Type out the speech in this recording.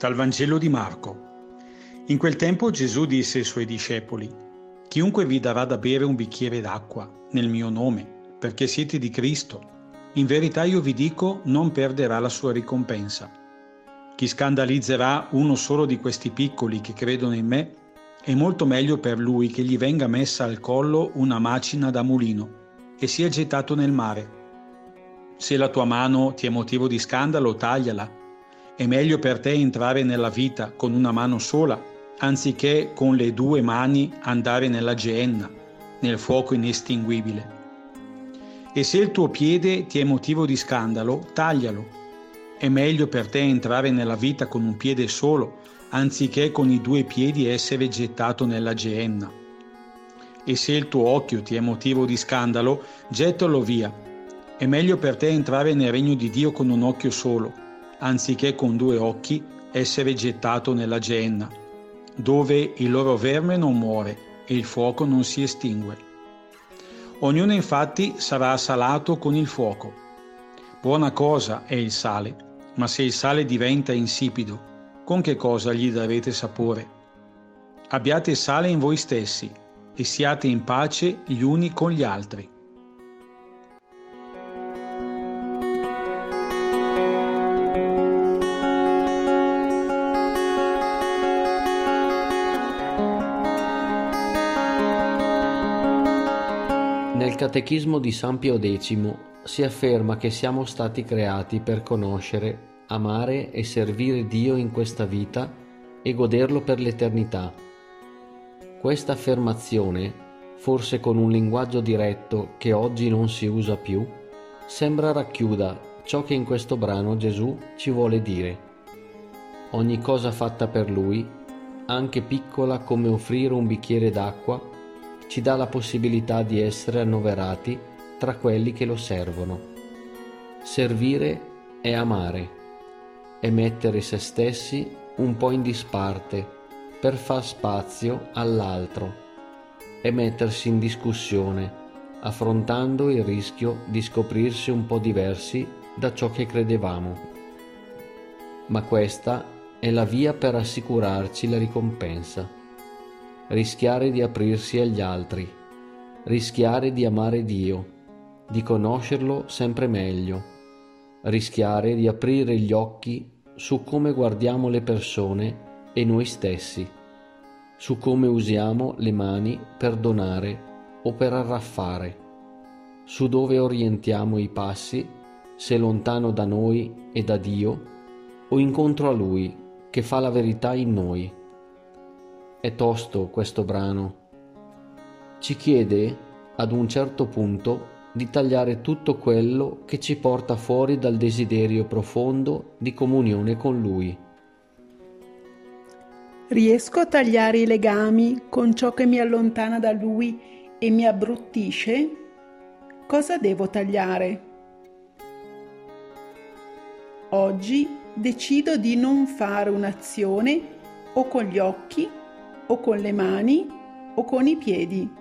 Dal Vangelo di Marco. In quel tempo Gesù disse ai suoi discepoli, Chiunque vi darà da bere un bicchiere d'acqua nel mio nome, perché siete di Cristo, in verità io vi dico, non perderà la sua ricompensa. Chi scandalizzerà uno solo di questi piccoli che credono in me, è molto meglio per lui che gli venga messa al collo una macina da mulino e sia gettato nel mare. Se la tua mano ti è motivo di scandalo, tagliala è meglio per te entrare nella vita con una mano sola, anziché con le due mani andare nella geenna, nel fuoco inestinguibile. E se il tuo piede ti è motivo di scandalo, taglialo. È meglio per te entrare nella vita con un piede solo, anziché con i due piedi essere gettato nella geenna. E se il tuo occhio ti è motivo di scandalo, gettalo via. È meglio per te entrare nel regno di Dio con un occhio solo, anziché con due occhi essere gettato nella genna, dove il loro verme non muore e il fuoco non si estingue. Ognuno infatti sarà salato con il fuoco. Buona cosa è il sale, ma se il sale diventa insipido, con che cosa gli darete sapore? Abbiate sale in voi stessi e siate in pace gli uni con gli altri. Nel Catechismo di San Pio X si afferma che siamo stati creati per conoscere, amare e servire Dio in questa vita e goderlo per l'eternità. Questa affermazione, forse con un linguaggio diretto che oggi non si usa più, sembra racchiuda ciò che in questo brano Gesù ci vuole dire. Ogni cosa fatta per Lui, anche piccola come offrire un bicchiere d'acqua, ci dà la possibilità di essere annoverati tra quelli che lo servono. Servire è amare, è mettere se stessi un po' in disparte per far spazio all'altro, è mettersi in discussione, affrontando il rischio di scoprirsi un po' diversi da ciò che credevamo. Ma questa è la via per assicurarci la ricompensa rischiare di aprirsi agli altri, rischiare di amare Dio, di conoscerlo sempre meglio, rischiare di aprire gli occhi su come guardiamo le persone e noi stessi, su come usiamo le mani per donare o per arraffare, su dove orientiamo i passi, se lontano da noi e da Dio o incontro a Lui che fa la verità in noi. È tosto questo brano. Ci chiede, ad un certo punto, di tagliare tutto quello che ci porta fuori dal desiderio profondo di comunione con Lui. Riesco a tagliare i legami con ciò che mi allontana da Lui e mi abbruttisce? Cosa devo tagliare? Oggi decido di non fare un'azione o con gli occhi o con le mani o con i piedi.